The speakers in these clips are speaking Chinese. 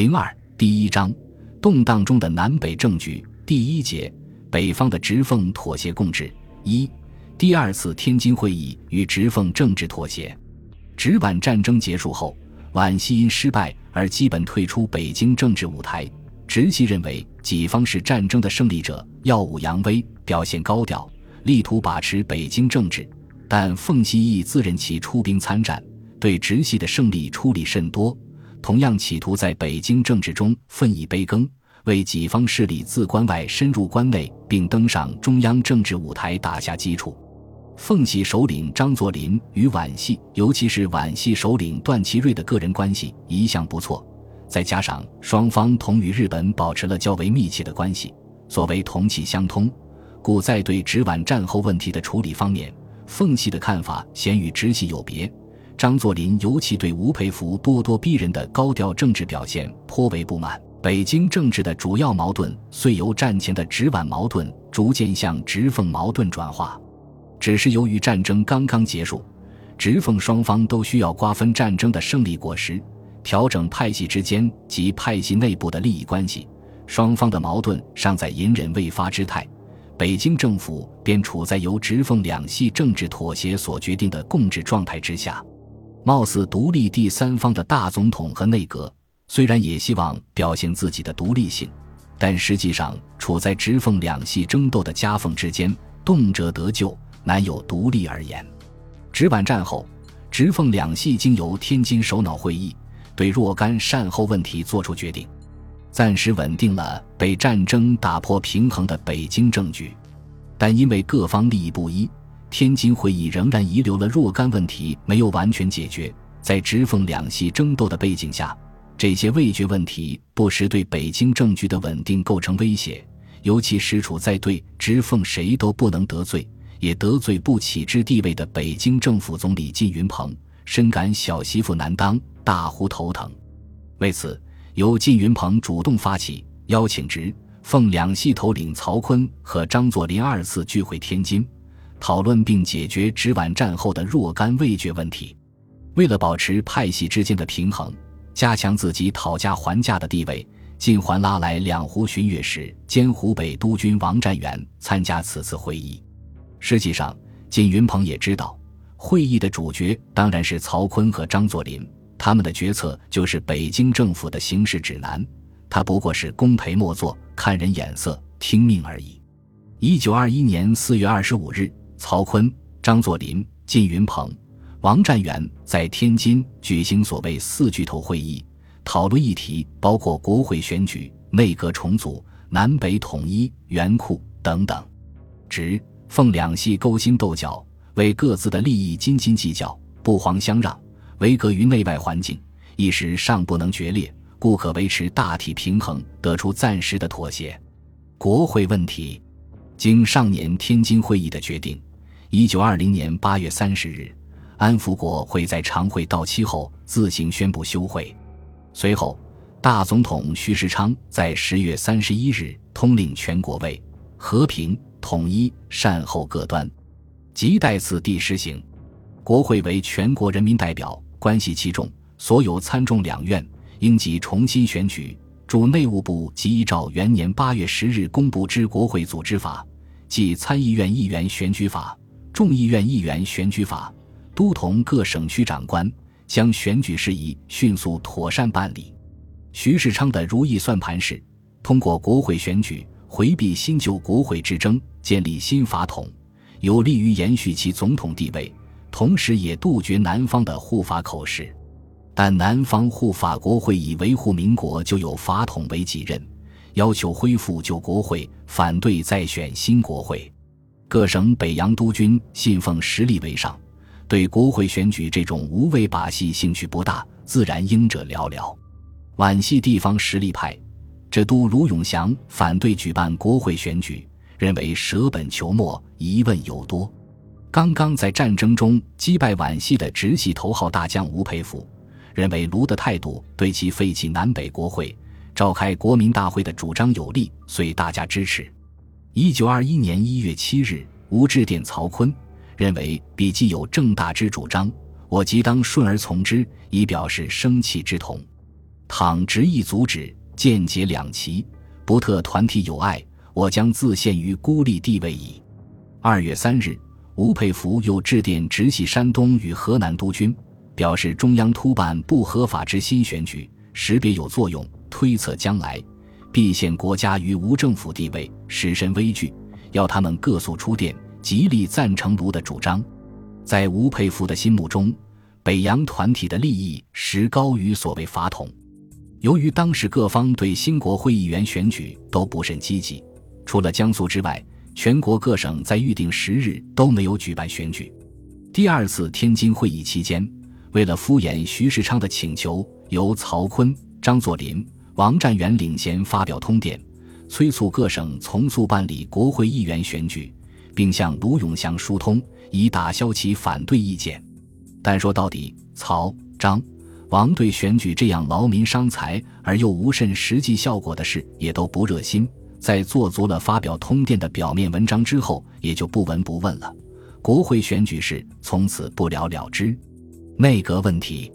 零二第一章，动荡中的南北政局第一节，北方的直奉妥协共治一，第二次天津会议与直奉政治妥协。直皖战争结束后，皖系因失败而基本退出北京政治舞台。直系认为己方是战争的胜利者，耀武扬威，表现高调，力图把持北京政治。但奉系亦自认其出兵参战，对直系的胜利出力甚多。同样企图在北京政治中分一杯羹，为己方势力自关外深入关内并登上中央政治舞台打下基础。奉系首领张作霖与皖系，尤其是皖系首领段祺瑞的个人关系一向不错，再加上双方同与日本保持了较为密切的关系，所谓同气相通，故在对直皖战后问题的处理方面，奉系的看法显与直系有别。张作霖尤其对吴佩孚咄咄逼人的高调政治表现颇为不满。北京政治的主要矛盾遂由战前的直皖矛盾逐渐向直奉矛盾转化。只是由于战争刚刚结束，直奉双方都需要瓜分战争的胜利果实，调整派系之间及派系内部的利益关系，双方的矛盾尚在隐忍未发之态。北京政府便处在由直奉两系政治妥协所决定的共治状态之下。貌似独立第三方的大总统和内阁，虽然也希望表现自己的独立性，但实际上处在直奉两系争斗的夹缝之间，动辄得咎，难有独立而言。直皖战后，直奉两系经由天津首脑会议对若干善后问题作出决定，暂时稳定了被战争打破平衡的北京政局，但因为各方利益不一。天津会议仍然遗留了若干问题没有完全解决，在直奉两系争斗的背景下，这些未决问题不时对北京政局的稳定构成威胁。尤其实处在对直奉谁都不能得罪，也得罪不起之地位的北京政府总理靳云鹏，深感小媳妇难当，大呼头疼。为此，由靳云鹏主动发起，邀请直奉两系头领曹锟和张作霖二次聚会天津。讨论并解决直皖战后的若干未决问题，为了保持派系之间的平衡，加强自己讨价还价的地位，晋环拉来两湖巡阅使兼湖北督军王占元参加此次会议。实际上，靳云鹏也知道，会议的主角当然是曹锟和张作霖，他们的决策就是北京政府的行事指南，他不过是功陪末座，看人眼色，听命而已。一九二一年四月二十五日。曹锟、张作霖、靳云鹏、王占元在天津举行所谓“四巨头”会议，讨论议题包括国会选举、内阁重组、南北统一、元库等等。直、奉两系勾心斗角，为各自的利益斤斤计较，不遑相让。唯隔于内外环境，一时尚不能决裂，故可维持大体平衡，得出暂时的妥协。国会问题，经上年天津会议的决定。一九二零年八月三十日，安福国会在常会到期后自行宣布休会。随后，大总统徐世昌在十月三十一日通令全国为和平、统一、善后各端，即待此地实行。国会为全国人民代表，关系其重，所有参众两院应即重新选举。驻内务部即依照元年八月十日公布之国会组织法，即参议院议员选举法。众议院议员选举法，都同各省区长官将选举事宜迅速妥善办理。徐世昌的如意算盘是通过国会选举回避新旧国会之争，建立新法统，有利于延续其总统地位，同时也杜绝南方的护法口实。但南方护法国会以维护民国就有法统为己任，要求恢复旧国会，反对再选新国会。各省北洋督军信奉实力为上，对国会选举这种无谓把戏兴趣不大，自然应者寥寥。皖系地方实力派，浙都卢永祥反对举办国会选举，认为舍本求末，疑问有多。刚刚在战争中击败皖系的直系头号大将吴佩孚，认为卢的态度对其废弃南北国会、召开国民大会的主张有利，遂大加支持。一九二一年一月七日，吴致电曹锟，认为笔记有正大之主张，我即当顺而从之，以表示生气之同。倘执意阻止，间结两歧，不特团体友爱，我将自陷于孤立地位矣。二月三日，吴佩孚又致电直系山东与河南督军，表示中央突办不合法之新选举，识别有作用，推测将来必陷国家于无政府地位，使身危惧，要他们各速出电，极力赞成卢的主张。在吴佩孚的心目中，北洋团体的利益实高于所谓法统。由于当时各方对新国会议员选举都不甚积极，除了江苏之外，全国各省在预定时日都没有举办选举。第二次天津会议期间，为了敷衍徐世昌的请求，由曹锟、张作霖、王占元领衔发表通电，催促各省从速办理国会议员选举，并向卢永祥疏通，以打消其反对意见。但说到底，曹、张。王对选举这样劳民伤财而又无甚实际效果的事也都不热心，在做足了发表通电的表面文章之后，也就不闻不问了。国会选举事从此不了了之。内阁问题，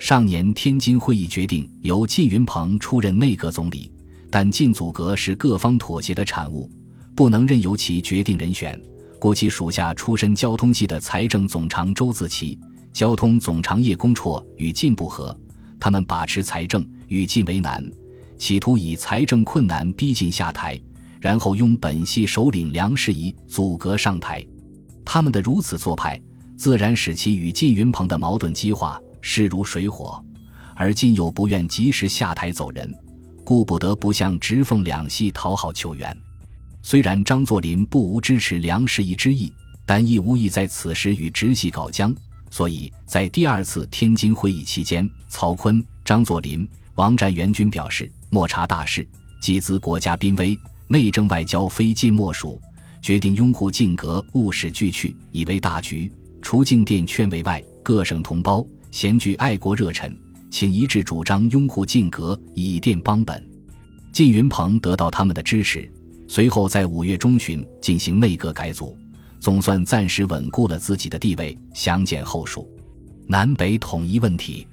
上年天津会议决定由靳云鹏出任内阁总理，但靳组阁是各方妥协的产物，不能任由其决定人选，故其属下出身交通系的财政总长周自齐。交通总长叶公绰与靳不和，他们把持财政，与靳为难，企图以财政困难逼近下台，然后拥本系首领梁士仪阻隔上台。他们的如此做派，自然使其与靳云鹏的矛盾激化，势如水火。而靳又不愿及时下台走人，故不得不向直奉两系讨好求援。虽然张作霖不无支持梁士仪之意，但亦无意在此时与直系搞僵。所以在第二次天津会议期间，曹锟、张作霖、王占元均表示莫查大事，既资国家濒危，内政外交非晋莫属，决定拥护晋阁，务使俱去，以为大局。除晋殿劝慰外，各省同胞贤具爱国热忱，请一致主张拥护晋阁，以奠邦本。靳云鹏得到他们的支持，随后在五月中旬进行内阁改组。总算暂时稳固了自己的地位。详见后述。南北统一问题，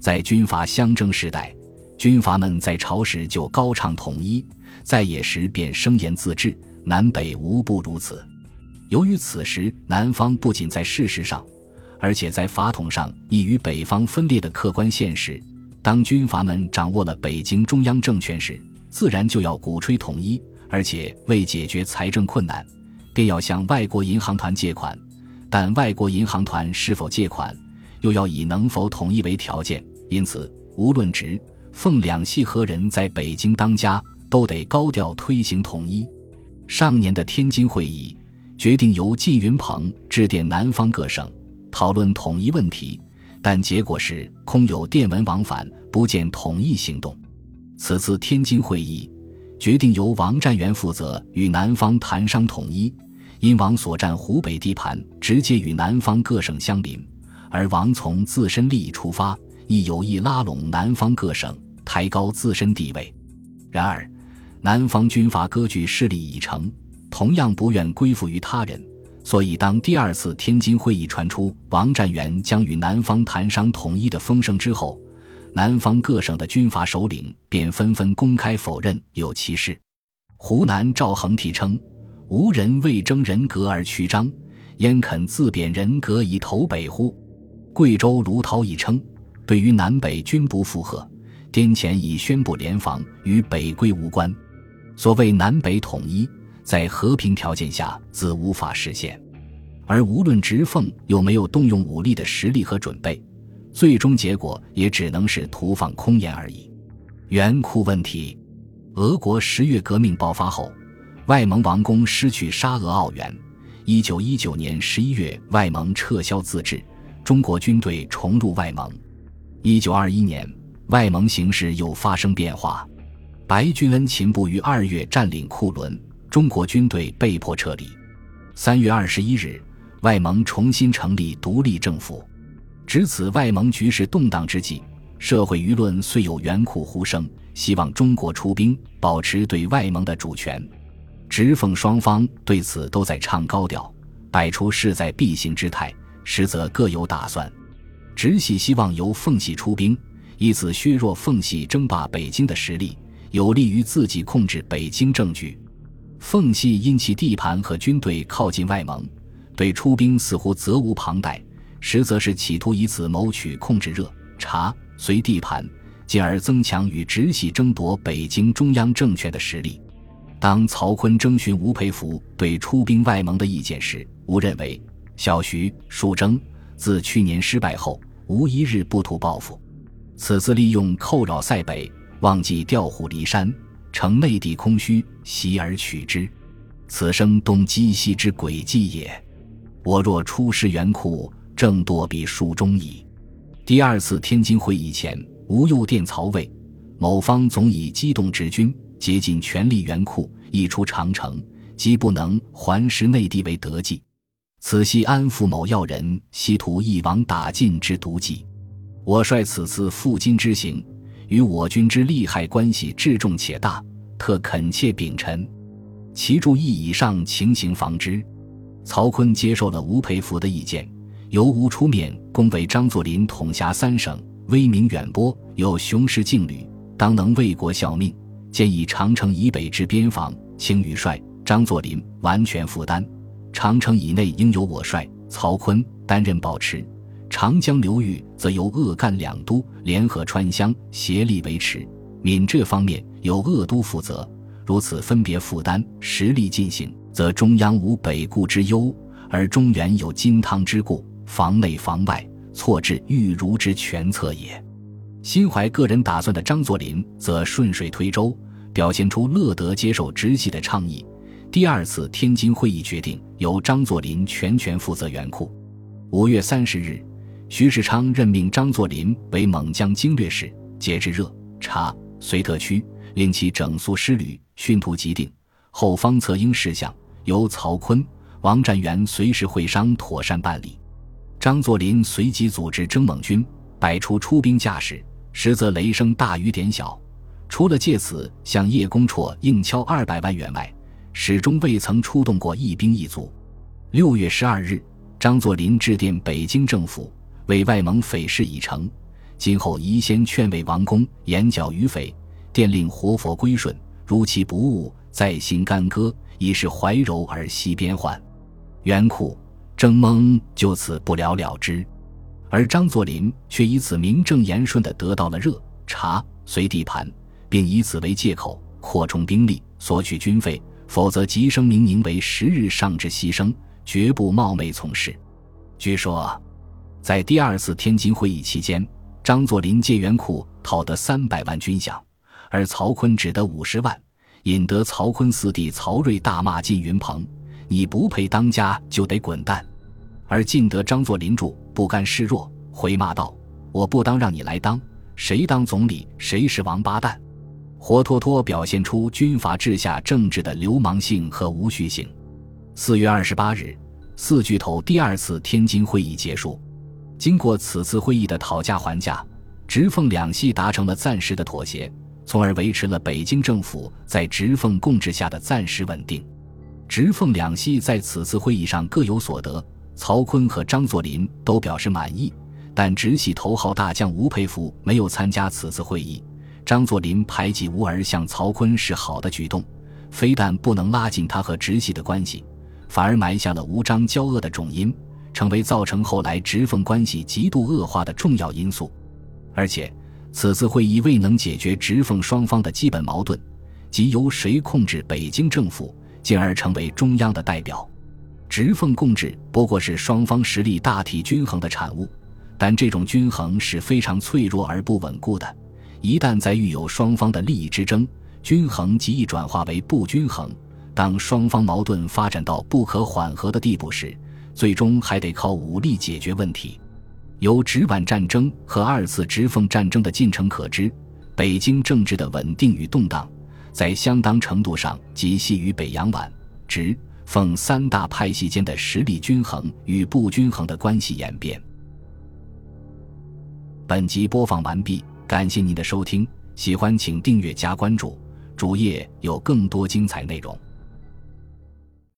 在军阀相争时代，军阀们在朝时就高唱统一，在野时便声言自治。南北无不如此。由于此时南方不仅在事实上，而且在法统上亦与北方分裂的客观现实，当军阀们掌握了北京中央政权时，自然就要鼓吹统一，而且为解决财政困难。便要向外国银行团借款，但外国银行团是否借款，又要以能否统一为条件。因此，无论直、奉两系何人在北京当家，都得高调推行统一。上年的天津会议决定由靳云鹏致电南方各省，讨论统一问题，但结果是空有电文往返，不见统一行动。此次天津会议决定由王占元负责与南方谈商统一。因王所占湖北地盘直接与南方各省相邻，而王从自身利益出发，亦有意拉拢南方各省，抬高自身地位。然而，南方军阀割据势力已成，同样不愿归附于他人，所以当第二次天津会议传出王占元将与南方谈商统一的风声之后，南方各省的军阀首领便纷纷公开否认有其事。湖南赵恒惕称。无人为争人格而屈张，焉肯自贬人格以投北乎？贵州卢涛亦称，对于南北均不附和，滇黔已宣布联防，与北归无关。所谓南北统一，在和平条件下自无法实现，而无论直奉有没有动用武力的实力和准备，最终结果也只能是徒放空言而已。元库问题，俄国十月革命爆发后。外蒙王公失去沙俄奥援。一九一九年十一月，外蒙撤销自治，中国军队重入外蒙。一九二一年，外蒙形势又发生变化，白俊恩勤部于二月占领库伦，中国军队被迫撤离。三月二十一日，外蒙重新成立独立政府。值此外蒙局势动荡之际，社会舆论虽有援库呼声，希望中国出兵保持对外蒙的主权。直奉双方对此都在唱高调，摆出势在必行之态，实则各有打算。直系希望由奉系出兵，以此削弱奉系争霸北京的实力，有利于自己控制北京政局。奉系因其地盘和军队靠近外蒙，对出兵似乎责无旁贷，实则是企图以此谋取控制热察绥地盘，进而增强与直系争夺北京中央政权的实力。当曹锟征询吴佩孚对出兵外蒙的意见时，吴认为小徐、蜀征自去年失败后，无一日不图报复。此次利用寇扰塞北，忘记调虎离山，乘内地空虚，袭而取之，此生东击西之诡计也。我若出师援库，正堕彼数中矣。第二次天津会议前，吴又殿曹魏，某方总以机动直军，竭尽全力援库，一出长城，即不能还师内地为得计。此系安抚某要人，希图一网打尽之毒计。我率此次赴京之行，与我军之利害关系至重且大，特恳切禀陈。其注意以上情形防之。曹锟接受了吴佩孚的意见，由吴出面恭维张作霖统辖三省，威名远播，有雄师劲旅，当能为国效命。建议长城以北之边防，请宇帅张作霖完全负担；长城以内应由我帅曹锟担任保持。长江流域则由鄂赣两都联合川湘协力维持，闽浙方面由鄂都负责。如此分别负担，实力进行，则中央无北顾之忧，而中原有金汤之固，防内防外，错置玉如之全策也。心怀个人打算的张作霖则顺水推舟，表现出乐得接受直系的倡议。第二次天津会议决定由张作霖全权负责援库。五月三十日。徐世昌任命张作霖为蒙将经略使，节制热察绥特区，令其整肃师旅，训图既定，后方策应事项由曹锟、王占元随时会商，妥善办理。张作霖随即组织征蒙军，摆出出兵架势，实则雷声大雨点小，除了借此向叶公绰硬敲二百万元外，始终未曾出动过一兵一卒。六月十二日，张作霖致电北京政府。为外蒙匪事已成，今后宜先劝慰王公，严剿余匪，电令活佛归顺。如其不悟，再行干戈，以示怀柔而息边患。袁库征蒙就此不了了之，而张作霖却以此名正言顺地得到了热察绥地盘，并以此为借口扩充兵力，索取军费，否则即声明宁为十日上至牺牲，绝不冒昧从事。据说。在第二次天津会议期间，张作霖借援库讨得三百万军饷，而曹锟只得五十万，引得曹锟四弟曹睿大骂靳云鹏：“你不配当家，就得滚蛋。”而晋得张作霖助，不甘示弱，回骂道：“我不当让你来当，谁当总理谁是王八蛋！”活脱脱表现出军阀治下政治的流氓性和无序性。四月二十八日，四巨头第二次天津会议结束。经过此次会议的讨价还价，直奉两系达成了暂时的妥协，从而维持了北京政府在直奉共治下的暂时稳定。直奉两系在此次会议上各有所得，曹锟和张作霖都表示满意，但直系头号大将吴佩孚没有参加此次会议。张作霖排挤吴儿向曹锟是好的举动，非但不能拉近他和直系的关系，反而埋下了吴张交恶的种因。成为造成后来直奉关系极度恶化的重要因素，而且此次会议未能解决直奉双方的基本矛盾，即由谁控制北京政府，进而成为中央的代表。直奉共治不过是双方实力大体均衡的产物，但这种均衡是非常脆弱而不稳固的，一旦在遇有双方的利益之争，均衡极易转化为不均衡。当双方矛盾发展到不可缓和的地步时，最终还得靠武力解决问题。由直皖战争和二次直奉战争的进程可知，北京政治的稳定与动荡，在相当程度上即系于北洋皖、直、奉三大派系间的实力均衡与不均衡的关系演变。本集播放完毕，感谢您的收听，喜欢请订阅加关注，主页有更多精彩内容。